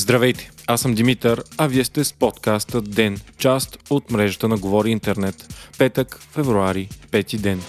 Здравейте, аз съм Димитър, а вие сте с подкаста Ден, част от мрежата на Говори Интернет. Петък, февруари, пети ден.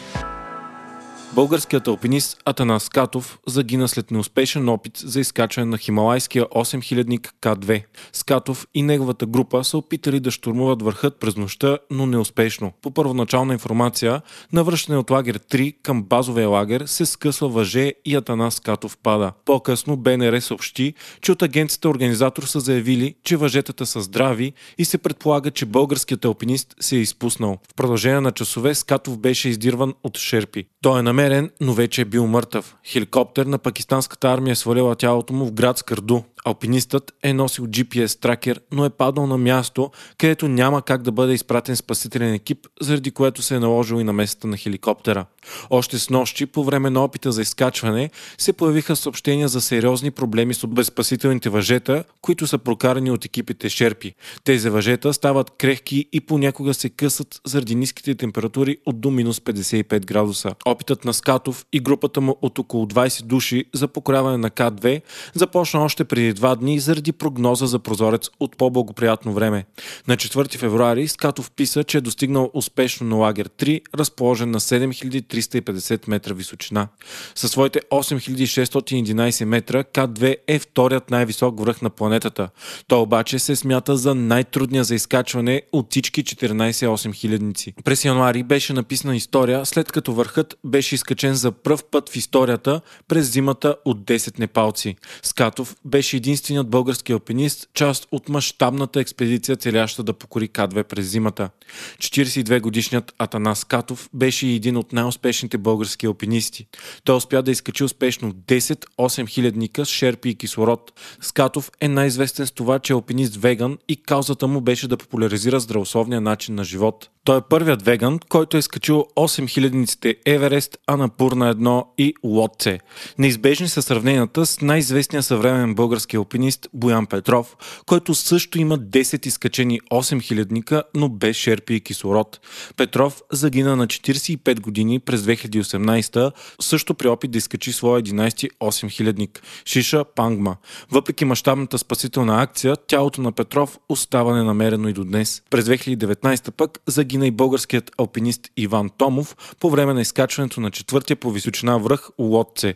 Българският алпинист Атанас Скатов загина след неуспешен опит за изкачване на хималайския 8000-ник К2. Скатов и неговата група са опитали да штурмуват върхът през нощта, но неуспешно. По първоначална информация, на връщане от лагер 3 към базовия лагер се скъсва въже и Атанас Скатов пада. По-късно БНР съобщи, че от агенцията организатор са заявили, че въжетата са здрави и се предполага, че българският алпинист се е изпуснал. В продължение на часове Скатов беше издирван от шерпи. Той е намерен, но вече е бил мъртъв. Хеликоптер на пакистанската армия е свалила тялото му в град Скърду. Алпинистът е носил GPS тракер, но е падал на място, където няма как да бъде изпратен спасителен екип, заради което се е наложил и на местата на хеликоптера. Още с нощи, по време на опита за изкачване, се появиха съобщения за сериозни проблеми с обезпасителните въжета, които са прокарани от екипите Шерпи. Тези въжета стават крехки и понякога се късат заради ниските температури от до минус 55 градуса. Опитът на Скатов и групата му от около 20 души за покоряване на К2 започна още преди два дни заради прогноза за прозорец от по-благоприятно време. На 4 февруари Скатов писа, че е достигнал успешно на лагер 3, разположен на 7350 метра височина. Със своите 8611 метра, К2 е вторият най-висок връх на планетата. Той обаче се смята за най-трудния за изкачване от всички 14 8000 През януари беше написана история, след като върхът беше изкачен за пръв път в историята през зимата от 10 непалци. Скатов беше единственият български алпинист, част от мащабната експедиция, целяща да покори К2 през зимата. 42 годишният Атанас Катов беше и един от най-успешните български алпинисти. Той успя да изкачи успешно 10 8000 с шерпи и кислород. Скатов е най-известен с това, че е алпинист веган и каузата му беше да популяризира здравословния начин на живот. Той е първият веган, който е скачил 8000-ниците Еверест, Анапурна 1 и Лотце. Неизбежни са сравненията с най-известния съвременен български алпинист Боян Петров, който също има 10 изкачени 8000-ника, но без шерпи и кислород. Петров загина на 45 години през 2018, също при опит да изкачи своя 11 8000-ник Шиша Пангма. Въпреки мащабната спасителна акция, тялото на Петров остава ненамерено и до днес. През 2019 пък загина загина и българският алпинист Иван Томов по време на изкачването на четвъртия по височина връх Лотце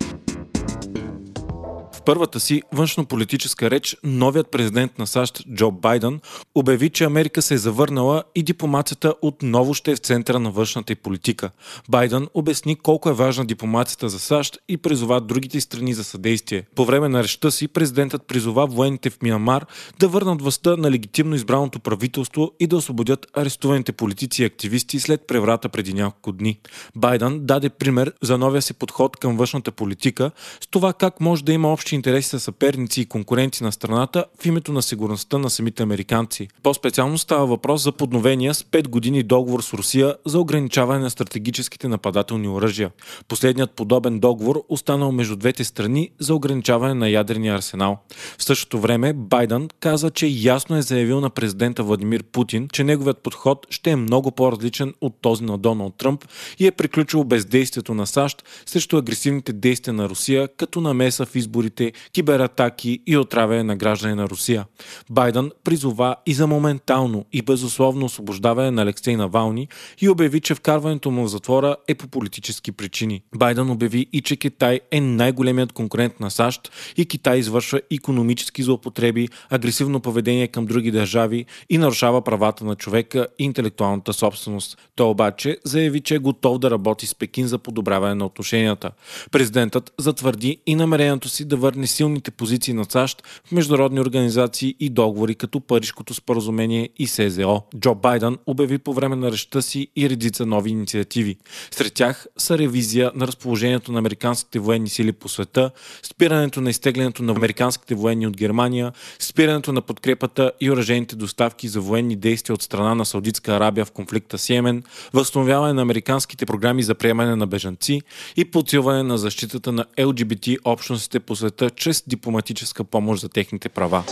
първата си външнополитическа реч новият президент на САЩ Джо Байден обяви, че Америка се е завърнала и дипломацията отново ще е в центъра на външната и политика. Байден обясни колко е важна дипломацията за САЩ и призова другите страни за съдействие. По време на речта си президентът призова военните в Миямар да върнат властта на легитимно избраното правителство и да освободят арестуваните политици и активисти след преврата преди няколко дни. Байден даде пример за новия си подход към външната политика с това как може да има общи интереси са съперници и конкуренти на страната в името на сигурността на самите американци. По-специално става въпрос за подновения с 5 години договор с Русия за ограничаване на стратегическите нападателни оръжия. Последният подобен договор останал между двете страни за ограничаване на ядрения арсенал. В същото време Байден каза, че ясно е заявил на президента Владимир Путин, че неговият подход ще е много по-различен от този на Доналд Тръмп и е приключил бездействието на САЩ срещу агресивните действия на Русия, като намеса в изборите атаки, кибератаки и отравяне на граждани на Русия. Байден призова и за моментално и безусловно освобождаване на Алексей Навални и обяви, че вкарването му в затвора е по политически причини. Байден обяви и, че Китай е най-големият конкурент на САЩ и Китай извършва економически злоупотреби, агресивно поведение към други държави и нарушава правата на човека и интелектуалната собственост. Той обаче заяви, че е готов да работи с Пекин за подобряване на отношенията. Президентът затвърди и намерението си да върне силните позиции на САЩ в международни организации и договори като Парижкото споразумение и СЗО. Джо Байден обяви по време на речта си и редица нови инициативи. Сред тях са ревизия на разположението на американските военни сили по света, спирането на изтеглянето на американските военни от Германия, спирането на подкрепата и оръжените доставки за военни действия от страна на Саудитска Арабия в конфликта с Йемен, възстановяване на американските програми за приемане на бежанци и подсилване на защитата на ЛГБТ общностите по света чрез дипломатическа помощ за техните права.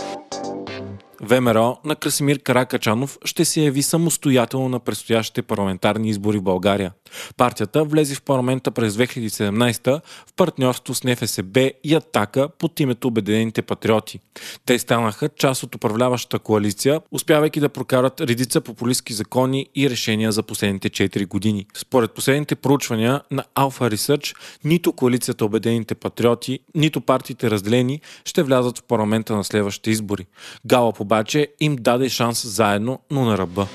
ВМРО на Красимир Каракачанов ще се яви самостоятелно на предстоящите парламентарни избори в България. Партията влезе в парламента през 2017 в партньорство с НФСБ и Атака под името Обединените патриоти. Те станаха част от управляващата коалиция, успявайки да прокарат редица популистски закони и решения за последните 4 години. Според последните проучвания на Alpha Research, нито коалицията Обединените патриоти, нито партиите разделени ще влязат в парламента на следващите избори. Галап обаче им даде шанс заедно, но на ръба.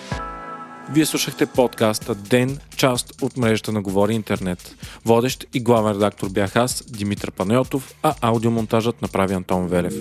Вие слушахте подкаста Ден, част от мрежата на Говори Интернет. Водещ и главен редактор бях аз, Димитър Панайотов, а аудиомонтажът направи Антон Велев.